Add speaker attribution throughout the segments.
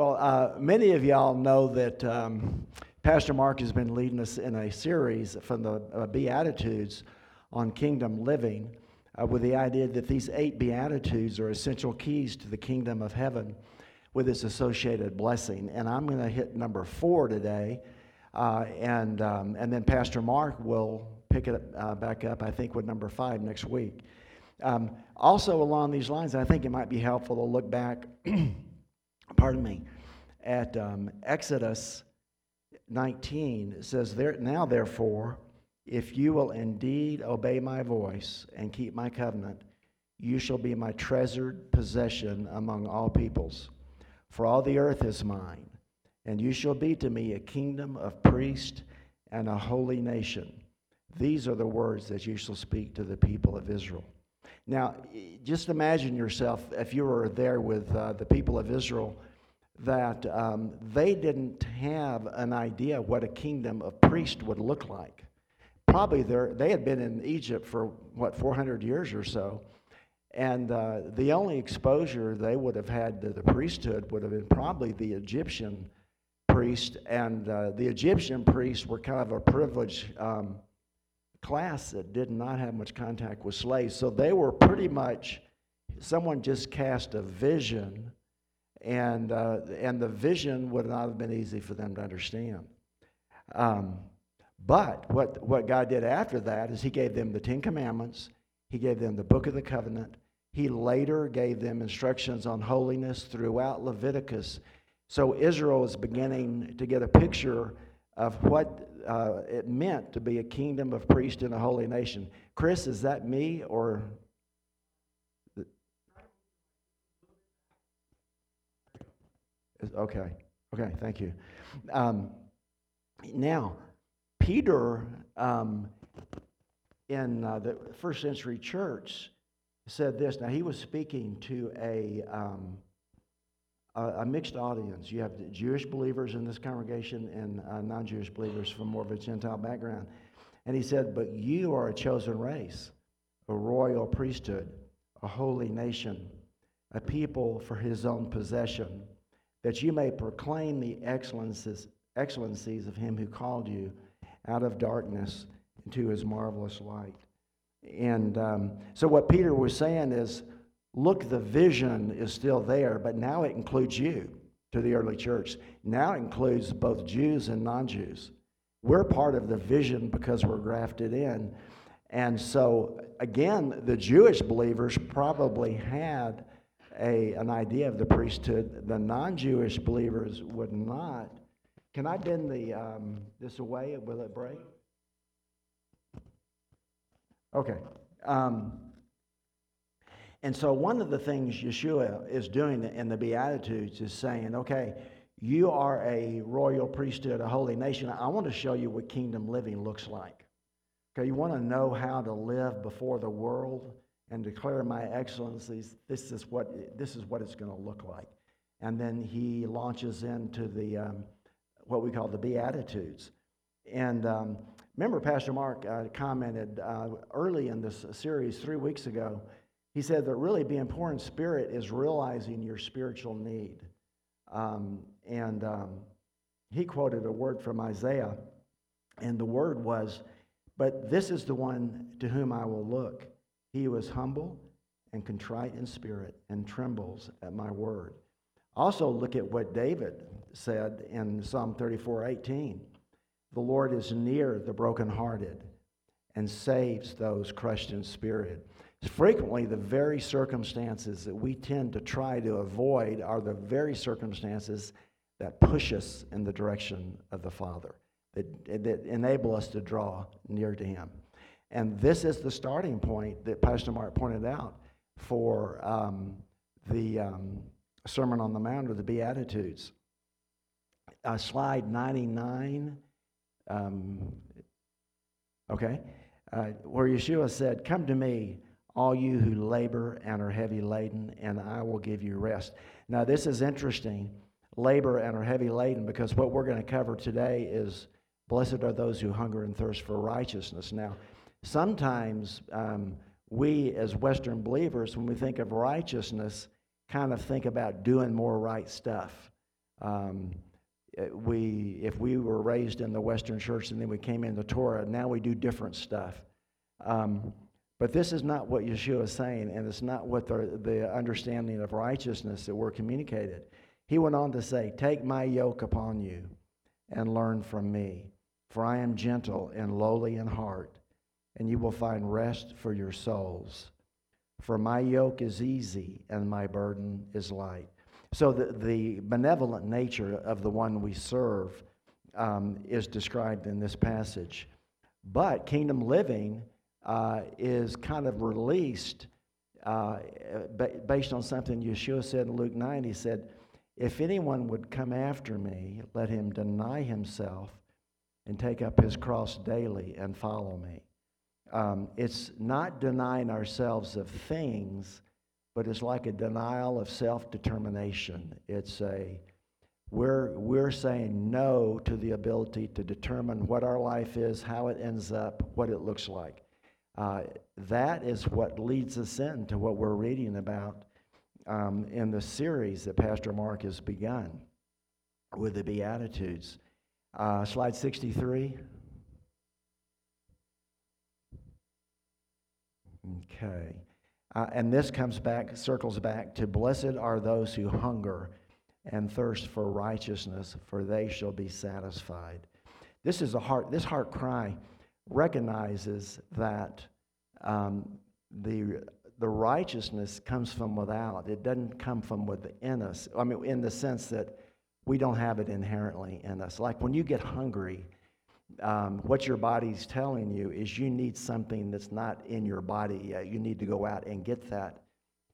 Speaker 1: Well, uh, many of y'all know that um, Pastor Mark has been leading us in a series from the uh, Beatitudes on kingdom living uh, with the idea that these eight Beatitudes are essential keys to the kingdom of heaven with its associated blessing. And I'm going to hit number four today, uh, and, um, and then Pastor Mark will pick it uh, back up, I think, with number five next week. Um, also, along these lines, I think it might be helpful to look back, pardon me, at um, Exodus 19. It says, there, Now therefore, if you will indeed obey my voice and keep my covenant, you shall be my treasured possession among all peoples. For all the earth is mine, and you shall be to me a kingdom of priests and a holy nation. These are the words that you shall speak to the people of Israel. Now, just imagine yourself if you were there with uh, the people of Israel, that um, they didn't have an idea what a kingdom of priests would look like. Probably they had been in Egypt for, what, 400 years or so. And uh, the only exposure they would have had to the priesthood would have been probably the Egyptian priest. And uh, the Egyptian priests were kind of a privileged um, class that did not have much contact with slaves. So they were pretty much, someone just cast a vision, and, uh, and the vision would not have been easy for them to understand. Um, but what, what God did after that is He gave them the Ten Commandments, He gave them the Book of the Covenant. He later gave them instructions on holiness throughout Leviticus. So Israel is beginning to get a picture of what uh, it meant to be a kingdom of priests and a holy nation. Chris, is that me or? Okay, okay, thank you. Um, now, Peter um, in uh, the first century church said this. Now, he was speaking to a. Um, a, a, mixed audience. You have Jewish believers in this congregation and uh, non Jewish believers from more of a Gentile background. And he said, But you are a chosen race, a royal priesthood, a holy nation, a people for his own possession, that you may proclaim the excellencies, excellencies of him who called you out of darkness into his marvelous light. And um, so, what Peter was saying is, look, the vision is still there, but now it includes you to the early church. Now it includes both Jews and non Jews. We're part of the vision because we're grafted in. And so, again, the Jewish believers probably had a, an idea of the priesthood. The non Jewish believers would not. Can I bend the, um, this away? Will it break? Okay. Um, and so, one of the things Yeshua is doing in the Beatitudes is saying, okay, you are a royal priesthood, a holy nation. I want to show you what kingdom living looks like. Okay, you want to know how to live before the world and declare my excellencies. This is what, this is what it's going to look like. And then he launches into the, um, what we call the Beatitudes. And um, remember, Pastor Mark uh, commented uh, early in this series, three weeks ago, he said that really being poor in spirit is realizing your spiritual need. Um, and um, he quoted a word from Isaiah, and the word was, But this is the one to whom I will look. He was humble and contrite in spirit and trembles at my word. Also, look at what David said in Psalm 34 18. The Lord is near the brokenhearted and saves those crushed in spirit. Frequently, the very circumstances that we tend to try to avoid are the very circumstances that push us in the direction of the Father, that, that enable us to draw near to Him. And this is the starting point that Pastor Mark pointed out for um, the um, Sermon on the Mount or the Beatitudes. Uh, slide 99. Um, okay. Uh, where Yeshua said, Come to me all you who labor and are heavy laden, and I will give you rest. Now, this is interesting labor and are heavy laden because what we're going to cover today is blessed are those who hunger and thirst for righteousness. Now, sometimes um, we as Western believers, when we think of righteousness, kind of think about doing more right stuff. Um, uh, we, if we were raised in the Western church and then we came into the Torah, now we do different stuff. Um, but this is not what Yeshua is saying, and it's not what the, the understanding of righteousness that we're communicated. He went on to say, Take my yoke upon you and learn from me, for I am gentle and lowly in heart, and you will find rest for your souls. For my yoke is easy and my burden is light. So the, the benevolent nature of the one we serve um, is described in this passage. But kingdom living uh, is kind of released uh, based on something Yeshua said in Luke 9. He said, If anyone would come after me, let him deny himself and take up his cross daily and follow me. Um, it's not denying ourselves of things, but it's like a denial of self determination. It's a we're, we're saying no to the ability to determine what our life is, how it ends up, what it looks like. Uh, that is what leads us into what we're reading about um, in the series that Pastor Mark has begun with the Beatitudes. Uh, slide 63. Okay. Uh, and this comes back, circles back to blessed are those who hunger and thirst for righteousness, for they shall be satisfied. This is a heart, this heart cry recognizes that um, the, the righteousness comes from without. It doesn't come from within us. I mean, in the sense that we don't have it inherently in us. Like when you get hungry, um, what your body's telling you is you need something that's not in your body yet. You need to go out and get that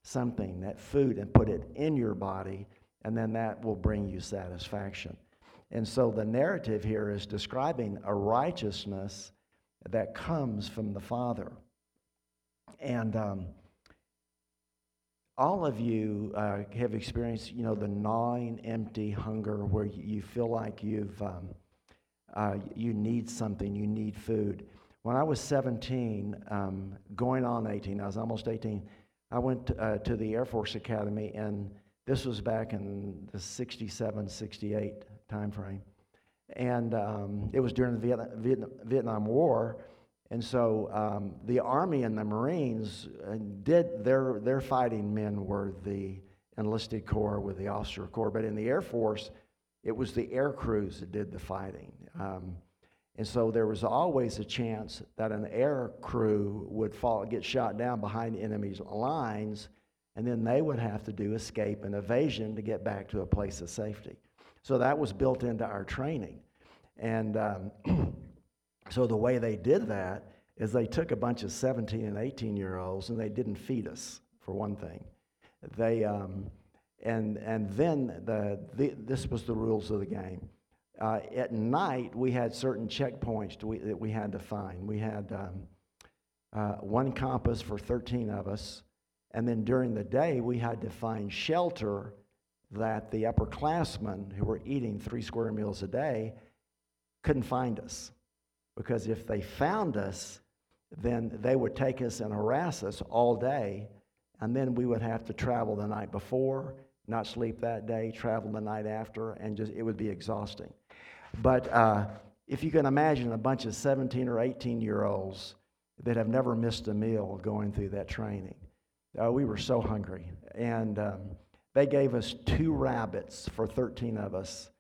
Speaker 1: something, that food, and put it in your body, and then that will bring you satisfaction. And so the narrative here is describing a righteousness that comes from the Father. And um, all of you uh, have experienced, you know, the gnawing, empty hunger where you feel like you've. Um, uh, you need something, you need food. When I was 17, um, going on 18, I was almost 18, I went to, uh, to the Air Force Academy, and this was back in the 67, 68 time frame. And um, it was during the Vietnam, Vietnam War. And so um, the Army and the Marines uh, did, their, their fighting men were the enlisted corps with the officer corps. But in the Air Force, it was the air crews that did the fighting. Um, and so there was always a chance that an air crew would fall, get shot down behind enemy's lines, and then they would have to do escape and evasion to get back to a place of safety. So that was built into our training. And um, so the way they did that is they took a bunch of 17 and 18 year olds and they didn't feed us, for one thing. They, um, and, and then the, the, this was the rules of the game. Uh, at night, we had certain checkpoints we, that we had to find. We had um, uh, one compass for 13 of us, and then during the day, we had to find shelter that the upperclassmen who were eating three square meals a day couldn't find us. Because if they found us, then they would take us and harass us all day, and then we would have to travel the night before not sleep that day, travel the night after, and just it would be exhausting. But uh, if you can imagine a bunch of 17 or 18 year olds that have never missed a meal going through that training, uh, we were so hungry. And um, they gave us two rabbits for 13 of us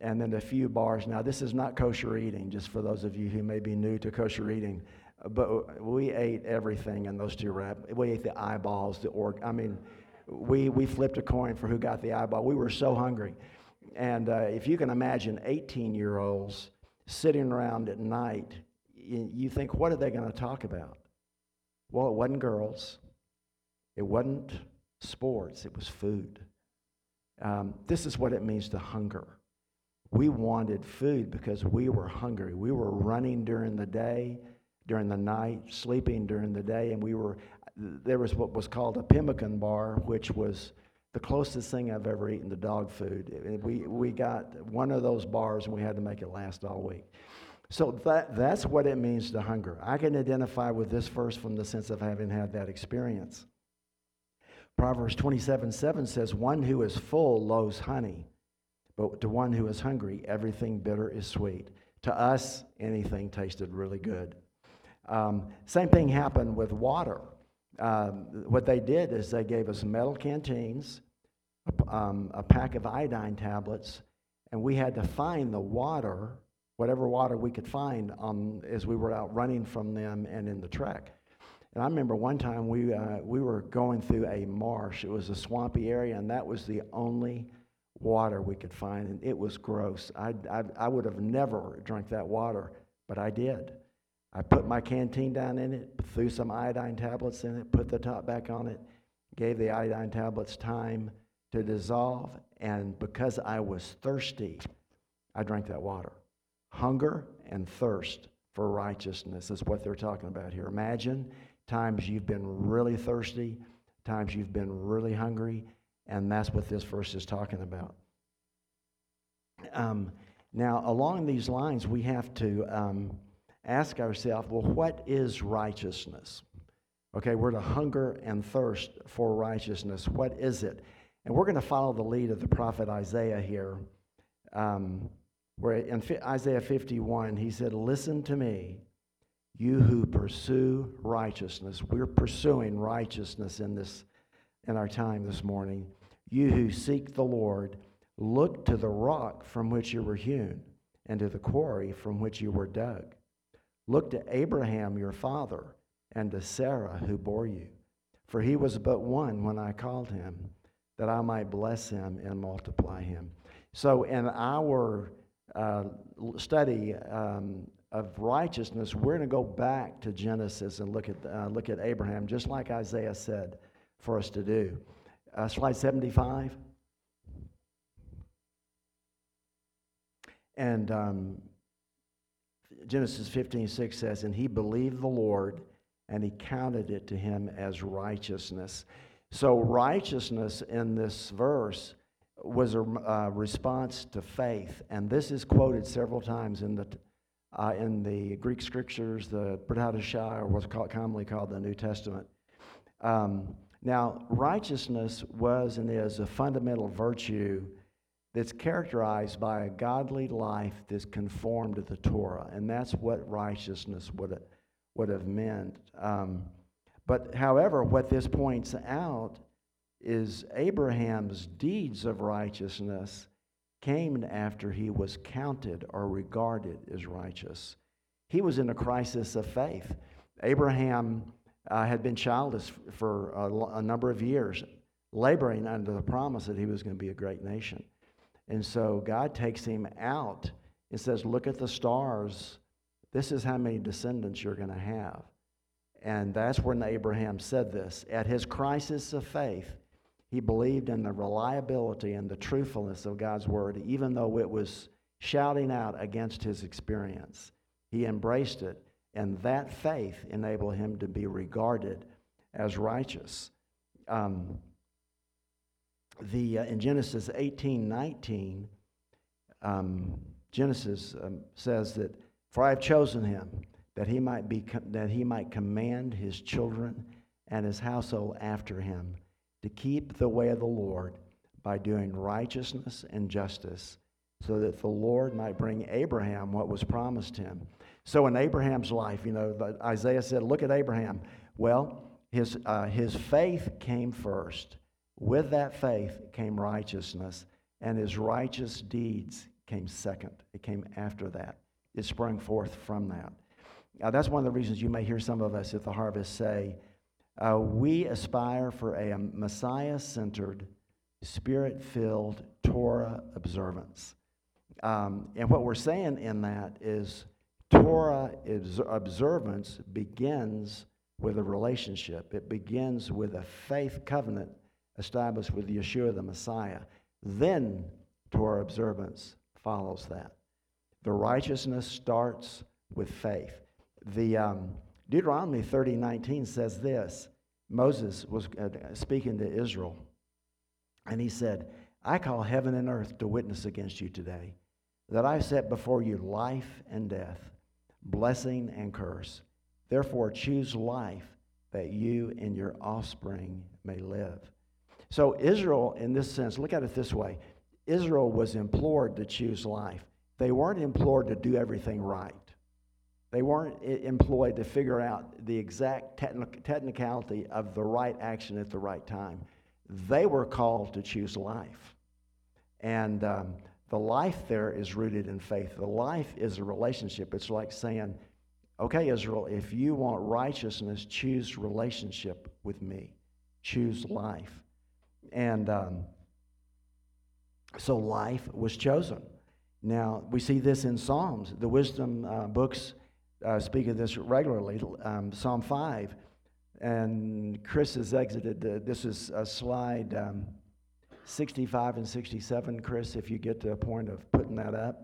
Speaker 1: and then a few bars. Now, this is not kosher eating, just for those of you who may be new to kosher eating. But we ate everything in those two rabbits. We ate the eyeballs, the org. I mean, we, we flipped a coin for who got the eyeball. We were so hungry. And uh, if you can imagine 18 year olds sitting around at night, you think, what are they going to talk about? Well, it wasn't girls, it wasn't sports, it was food. Um, this is what it means to hunger. We wanted food because we were hungry. We were running during the day, during the night, sleeping during the day, and we were there was what was called a pemmican bar, which was the closest thing I've ever eaten to dog food. We, we got one of those bars and we had to make it last all week. So that, that's what it means to hunger. I can identify with this verse from the sense of having had that experience. Proverbs 27 7 says, One who is full loathes honey, but to one who is hungry, everything bitter is sweet. To us, anything tasted really good. Um, same thing happened with water. Um, what they did is they gave us metal canteens, um, a pack of iodine tablets, and we had to find the water, whatever water we could find, um, as we were out running from them and in the trek. And I remember one time we, uh, we were going through a marsh. It was a swampy area, and that was the only water we could find, and it was gross. I, I, I would have never drank that water, but I did. I put my canteen down in it, threw some iodine tablets in it, put the top back on it, gave the iodine tablets time to dissolve, and because I was thirsty, I drank that water. Hunger and thirst for righteousness is what they're talking about here. Imagine times you've been really thirsty, times you've been really hungry, and that's what this verse is talking about. Um, now, along these lines, we have to um, ask ourselves well, what is righteousness? Okay, we're to hunger and thirst for righteousness. What is it? And we're going to follow the lead of the prophet Isaiah here. Um, where in Isaiah 51, he said, Listen to me, you who pursue righteousness. We're pursuing righteousness in this in our time this morning. You who seek the Lord, look to the rock from which you were hewn, and to the quarry from which you were dug. Look to Abraham your father, and to Sarah who bore you. For he was but one when I called him, that I might bless him and multiply him. So, in our uh, study um, of righteousness, we're going to go back to Genesis and look at, uh, look at Abraham, just like Isaiah said for us to do. Uh, slide 75. And um, Genesis 15, 6 says, And he believed the Lord, and he counted it to him as righteousness. So, righteousness in this verse was a uh, response to faith. And this is quoted several times in the, uh, in the Greek scriptures, the Brit or what's called, commonly called the New Testament. Um, now, righteousness was and is a fundamental virtue that's characterized by a godly life that's conformed to the Torah, and that's what righteousness would, would have meant. Um, but, however, what this points out is Abraham's deeds of righteousness came after he was counted or regarded as righteous. He was in a crisis of faith. Abraham uh, had been childless for a, a, number of years, laboring under the promise that he was going to be a great nation. And so God takes him out and says, Look at the stars. This is how many descendants you're going to have. And that's when Abraham said this. At his crisis of faith, he believed in the reliability and the truthfulness of God's word, even though it was shouting out against his experience. He embraced it and that faith enabled him to be regarded as righteous. Um, the, uh, in Genesis 18 19, um, Genesis um, says that, For I have chosen him that he, might be, that he might command his children and his household after him to keep the way of the Lord by doing righteousness and justice, so that the Lord might bring Abraham what was promised him. So in Abraham's life, you know, Isaiah said, Look at Abraham. Well, his, uh, his faith came first. With that faith came righteousness, and his righteous deeds came second. It came after that. It sprung forth from that. Now, that's one of the reasons you may hear some of us at the harvest say, uh, We aspire for a Messiah centered, spirit filled Torah observance. Um, and what we're saying in that is, Torah observance begins with a relationship. It begins with a faith covenant established with Yeshua the Messiah. Then Torah observance follows that. The righteousness starts with faith. The um, Deuteronomy 30, 19 says this. Moses was uh, speaking to Israel, and he said, I call heaven and earth to witness against you today that I set before you life and death, blessing and curse. Therefore, choose life that you and your offspring may live. So, Israel, in this sense, look at it this way Israel was implored to choose life. They weren't implored to do everything right. They weren't employed to figure out the exact technicality of the right action at the right time. They were called to choose life. And um, the life there is rooted in faith. The life is a relationship. It's like saying, okay, Israel, if you want righteousness, choose relationship with me, choose life. And um, so life was chosen. Now, we see this in Psalms. The wisdom uh, books uh, speak of this regularly. Um, Psalm 5. And Chris has exited. The, this is a slide um, 65 and 67, Chris, if you get to a point of putting that up.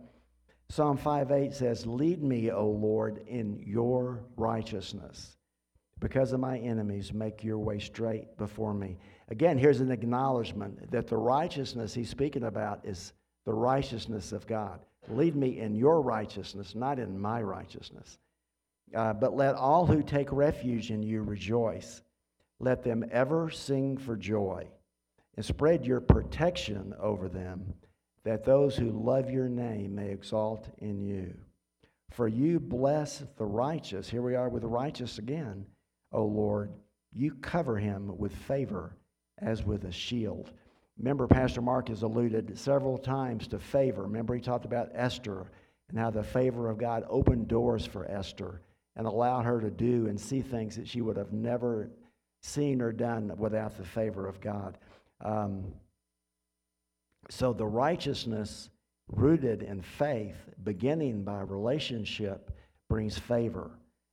Speaker 1: Psalm 5 8 says, Lead me, O Lord, in your righteousness. Because of my enemies, make your way straight before me. Again, here's an acknowledgement that the righteousness he's speaking about is the righteousness of God. Lead me in your righteousness, not in my righteousness. Uh, but let all who take refuge in you rejoice. Let them ever sing for joy. And spread your protection over them, that those who love your name may exalt in you. For you bless the righteous. Here we are with the righteous again, O Lord. You cover him with favor as with a shield. Remember, Pastor Mark has alluded several times to favor. Remember, he talked about Esther and how the favor of God opened doors for Esther and allowed her to do and see things that she would have never seen or done without the favor of God. Um, so the righteousness rooted in faith, beginning by relationship, brings favor.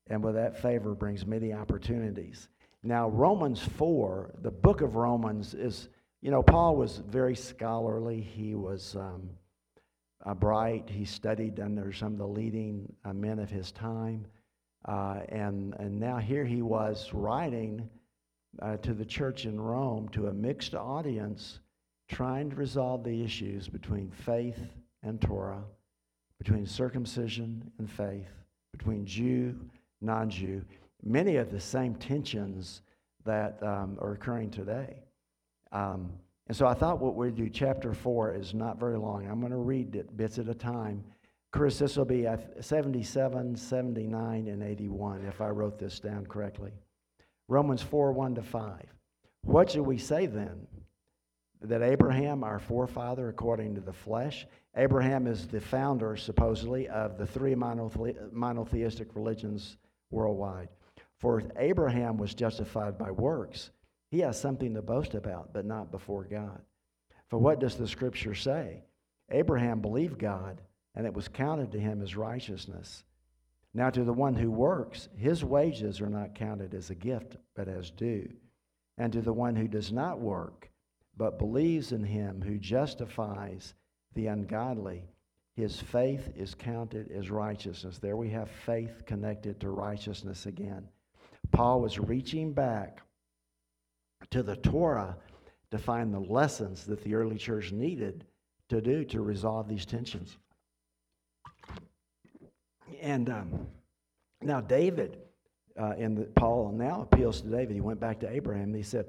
Speaker 1: And with that favor brings many opportunities. Now, Romans 4, the book of Romans is, you know, Paul was very scholarly. He was um, uh, bright. He studied under some of the leading uh, men of his time. Uh, and, and now here he was writing uh, to the church in Rome, to a mixed audience, trying to resolve the issues between faith and Torah, between circumcision and faith, between Jew, non Jew many of the same tensions that um, are occurring today. Um, and so I thought what we'd do, chapter 4 is not very long. I'm going to read it bits at a time. Chris, this will be 77, 79, and 81 if I wrote this down correctly. Romans 4 1 to 5. What should we say then? That Abraham, our forefather, according to the flesh, Abraham is the founder, supposedly, of the three monothe- monotheistic religions worldwide. For Abraham was justified by works. He has something to boast about, but not before God. For what does the scripture say? Abraham believed God, and it was counted to him as righteousness. Now, to the one who works, his wages are not counted as a gift, but as due. And to the one who does not work, but believes in him who justifies the ungodly, his faith is counted as righteousness. There we have faith connected to righteousness again. Paul was reaching back to the Torah to find the lessons that the early church needed to do to resolve these tensions. And um, now David, uh, and the, Paul now appeals to David. He went back to Abraham and he said,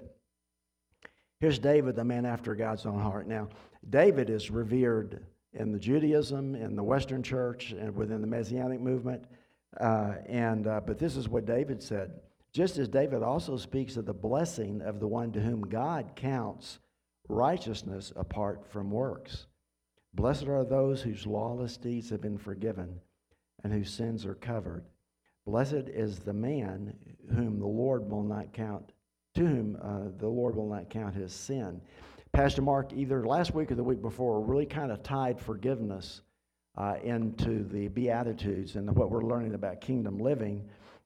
Speaker 1: Here's David, the man after God's own heart. Now, David is revered in the Judaism, in the Western church, and within the Messianic movement. Uh, and, uh, but this is what David said. Just as David also speaks of the blessing of the one to whom God counts righteousness apart from works. Blessed are those whose lawless deeds have been forgiven and whose sins are covered. Blessed is the man whom the Lord will not count, to whom uh, the Lord will not count his sin. Pastor Mark, either last week or the week before, really kind of tied forgiveness uh, into the Beatitudes and what we're learning about kingdom living.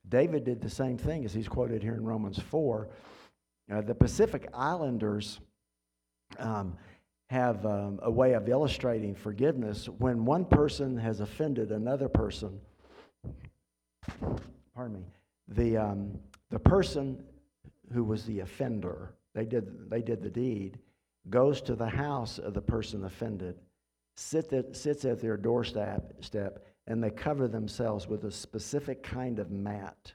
Speaker 1: David did the same thing as he's quoted here in Romans 4. Uh, the Pacific Islanders um, have um, a way of illustrating forgiveness. When one person has offended another person, pardon me, the, um, the person who was the offender, they did, they did the deed, goes to the house of the person offended, sit sits at their doorstep step, and they cover themselves with a specific kind of mat.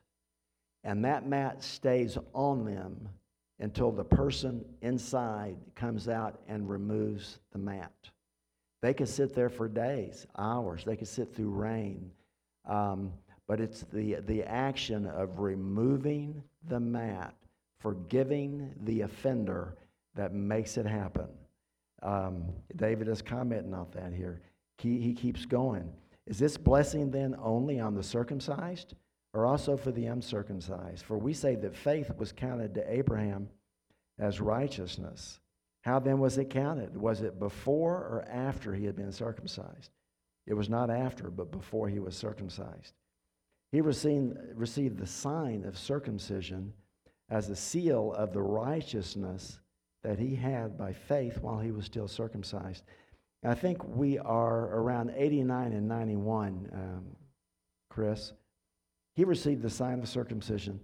Speaker 1: And that mat stays on them until the person inside comes out and removes the mat. They can sit there for days, hours. They can sit through rain. Um, but it's the, the action of removing the mat, forgiving the offender, that makes it happen. Um, David is commenting on that here. He, he keeps going. Is this blessing then only on the circumcised or also for the uncircumcised? For we say that faith was counted to Abraham as righteousness. How then was it counted? Was it before or after he had been circumcised? It was not after, but before he was circumcised. He received, received the sign of circumcision as a seal of the righteousness that he had by faith while he was still circumcised. I think we are around 89 and 91, um, Chris. He received the sign of circumcision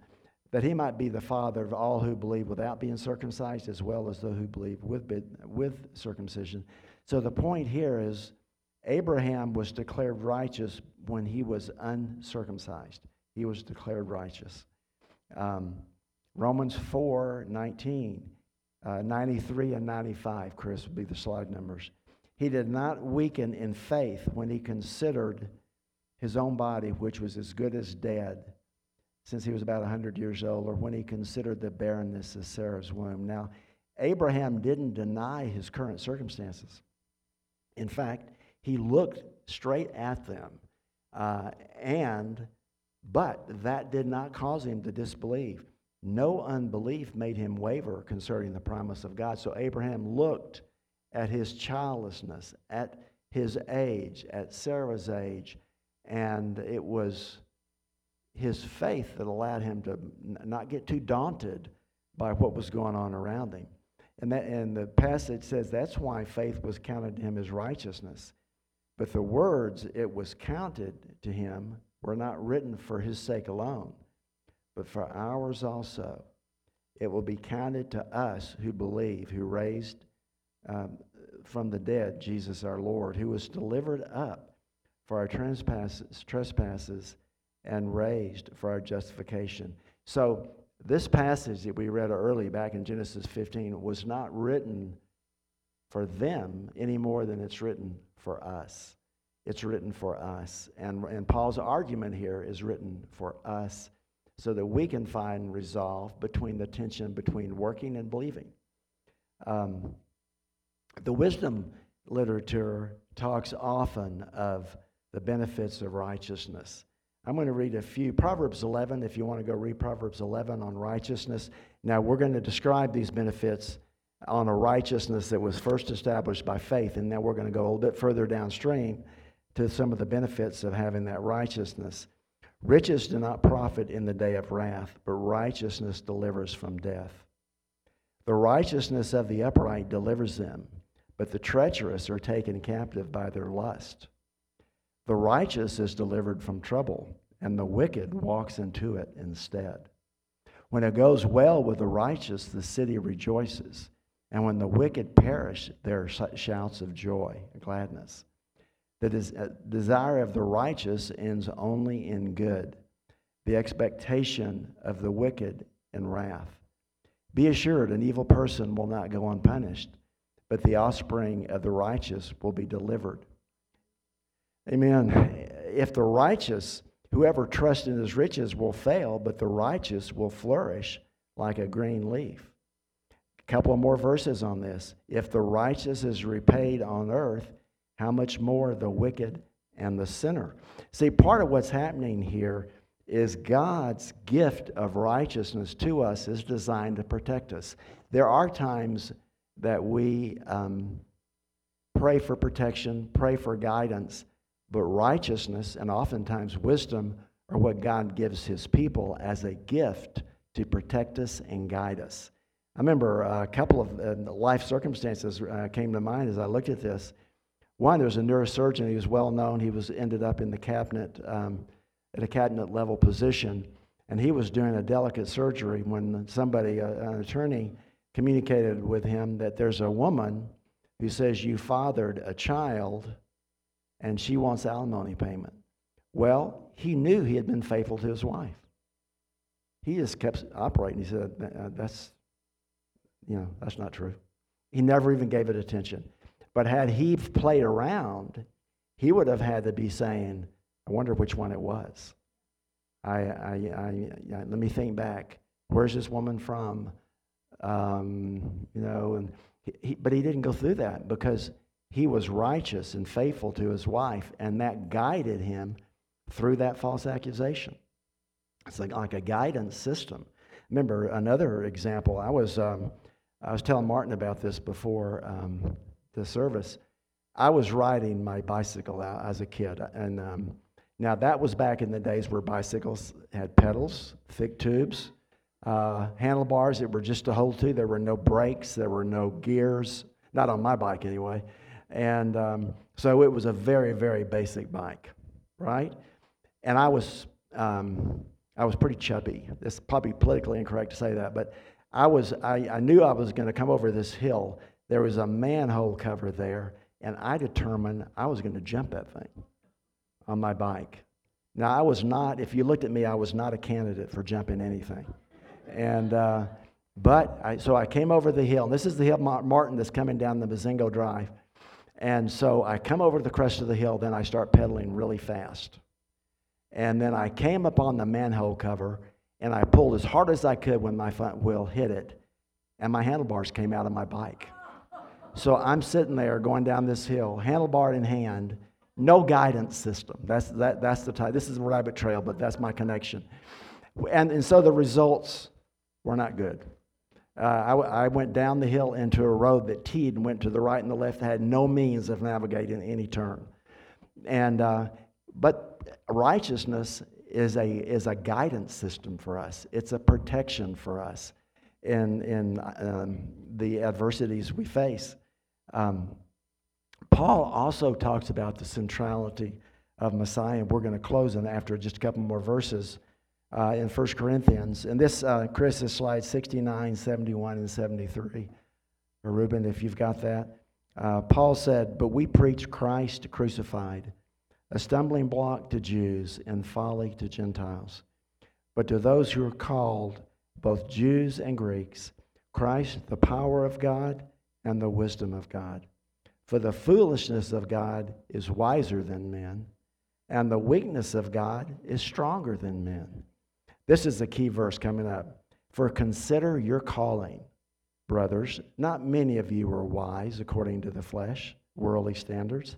Speaker 1: that he might be the father of all who believe without being circumcised, as well as those who believe with, with circumcision. So the point here is Abraham was declared righteous when he was uncircumcised. He was declared righteous. Um, Romans 4 19, uh, 93 and 95, Chris, would be the slide numbers. He did not weaken in faith when he considered his own body, which was as good as dead since he was about 100 years old, or when he considered the barrenness of Sarah's womb. Now, Abraham didn't deny his current circumstances. In fact, he looked straight at them. Uh, and, but that did not cause him to disbelieve. No unbelief made him waver concerning the promise of God. So Abraham looked at his childlessness, at his age, at Sarah's age, and it was his faith that allowed him to not get too daunted by what was going on around him. And, that, and the passage says that's why faith was counted to him as righteousness. But the words it was counted to him were not written for his sake alone, but for ours also. It will be counted to us who believe, who raised um, from the dead Jesus our Lord, who was delivered up for our trespasses, trespasses and raised for our justification. So, this passage that we read early back in Genesis 15 was not written for them any more than it's written for us. It's written for us. And, and Paul's argument here is written for us so that we can find resolve between the tension between working and believing. Um, the wisdom literature talks often of the benefits of righteousness. I'm going to read a few. Proverbs 11, if you want to go read Proverbs 11 on righteousness. Now, we're going to describe these benefits on a righteousness that was first established by faith, and now we're going to go a little bit further downstream to some of the benefits of having that righteousness. Riches do not profit in the day of wrath, but righteousness delivers from death. The righteousness of the upright delivers them, but the treacherous are taken captive by their lust. The righteous is delivered from trouble, and the wicked walks into it instead. When it goes well with the righteous, the city rejoices. And when the wicked perish, there are shouts of joy, gladness. The des- uh, desire of the righteous ends only in good, the expectation of the wicked in wrath. Be assured, an evil person will not go unpunished, but the offspring of the righteous will be delivered. Amen. If the righteous, whoever trusts in his riches, will fail, but the righteous will flourish like a green leaf. A couple of more verses on this. If the righteous is repaid on earth, how much more the wicked and the sinner? See, part of what's happening here is God's gift of righteousness to us is designed to protect us. There are times that we um, pray for protection, pray for guidance, but righteousness and oftentimes wisdom are what God gives his people as a gift to protect us and guide us. I remember a couple of uh, life circumstances uh, came to mind as I looked at this. One, there was a neurosurgeon. He was well known. He was ended up in the cabinet um, at a cabinet level position, and he was doing a delicate surgery when somebody, uh, an attorney, communicated with him that there's a woman who says you fathered a child and she wants alimony payment. Well, he knew he had been faithful to his wife. He just kept operating. He said, That's, you know, that's not true. He never even gave it attention. But had he played around, he would have had to be saying, I wonder which one it was. I, I, I, I let me think back. Where's this woman from? Um, you know, and he, he, but he didn't go through that because he was righteous and faithful to his wife, and that guided him through that false accusation. It's like, like a guidance system. Remember another example. I was um, I was telling Martin about this before um, the service. I was riding my bicycle out as a kid, and um, now that was back in the days where bicycles had pedals, thick tubes, uh, handlebars that were just to hold to. There were no brakes, there were no gears, not on my bike anyway. And um, so it was a very, very basic bike, right? And I was, um, I was pretty chubby. It's probably politically incorrect to say that, but I was, I, I knew I was going to come over this hill. There was a manhole cover there, and I determined I was going to jump that thing on my bike. Now, I was not, if you looked at me, I was not a candidate for jumping anything. And, uh, but, I, so I came over the hill. This is the hill Martin that's coming down the Mazingo Drive. And so I come over to the crest of the hill, then I start pedaling really fast. And then I came up on the manhole cover and I pulled as hard as I could when my front wheel hit it, and my handlebars came out of my bike. So I'm sitting there going down this hill, handlebar in hand, no guidance system. That's, that, that's the type. This is rabbit trail, but that's my connection. And, and so the results were not good. Uh, I, I, went down the hill into a road that teed and went to the right and the left, had no means of navigating any turn. And, uh, but righteousness is a, is a guidance system for us, it's a protection for us in, in um, the adversities we face. Um, Paul also talks about the centrality of Messiah, we're going to close on after just a couple more verses uh, in 1 Corinthians. And this, uh, Chris, is slide 69, 71, and 73. Or Ruben, if you've got that. Uh, Paul said, But we preach Christ crucified, a stumbling block to Jews and folly to Gentiles. But to those who are called, both Jews and Greeks, Christ, the power of God and the wisdom of God. For the foolishness of God is wiser than men, and the weakness of God is stronger than men. This is the key verse coming up. For consider your calling, brothers. Not many of you were wise according to the flesh, worldly standards.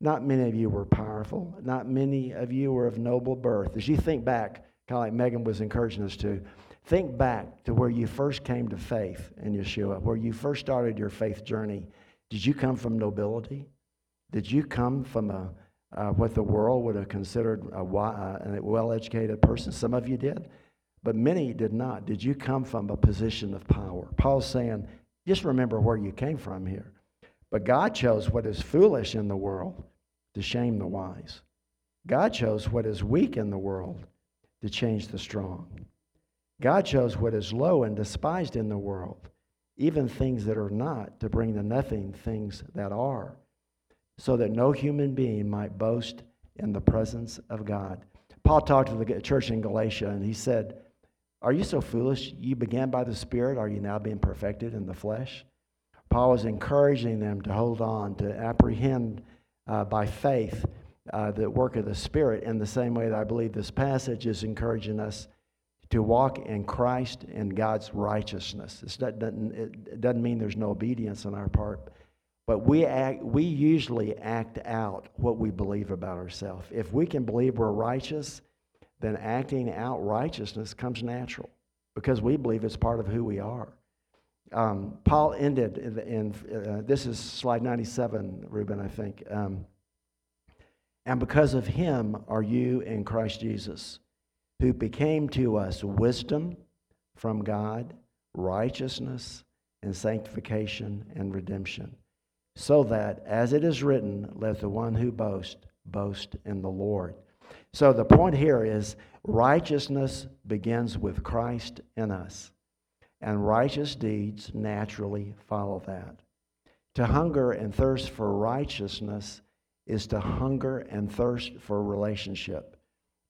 Speaker 1: Not many of you were powerful. Not many of you were of noble birth. As you think back, kind of like Megan was encouraging us to, think back to where you first came to faith in Yeshua, where you first started your faith journey did you come from nobility? Did you come from a, uh, what the world would have considered a, uh, a well educated person? Some of you did, but many did not. Did you come from a position of power? Paul's saying, just remember where you came from here. But God chose what is foolish in the world to shame the wise. God chose what is weak in the world to change the strong. God chose what is low and despised in the world even things that are not, to bring to nothing things that are, so that no human being might boast in the presence of God. Paul talked to the church in Galatia and he said, Are you so foolish? You began by the Spirit. Are you now being perfected in the flesh? Paul was encouraging them to hold on, to apprehend uh, by faith uh, the work of the Spirit in the same way that I believe this passage is encouraging us to walk in Christ and God's righteousness. That doesn't, it doesn't mean there's no obedience on our part, but we, act, we usually act out what we believe about ourselves. If we can believe we're righteous, then acting out righteousness comes natural because we believe it's part of who we are. Um, Paul ended in, in uh, this is slide 97, Ruben, I think. Um, and because of him are you in Christ Jesus who became to us wisdom from God, righteousness, and sanctification and redemption, so that, as it is written, let the one who boasts boast in the Lord. So the point here is righteousness begins with Christ in us, and righteous deeds naturally follow that. To hunger and thirst for righteousness is to hunger and thirst for relationship.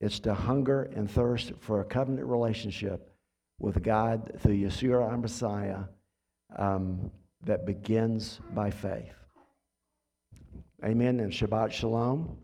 Speaker 1: It's to hunger and thirst for a covenant relationship with God through Yeshua our Messiah um, that begins by faith. Amen and Shabbat Shalom.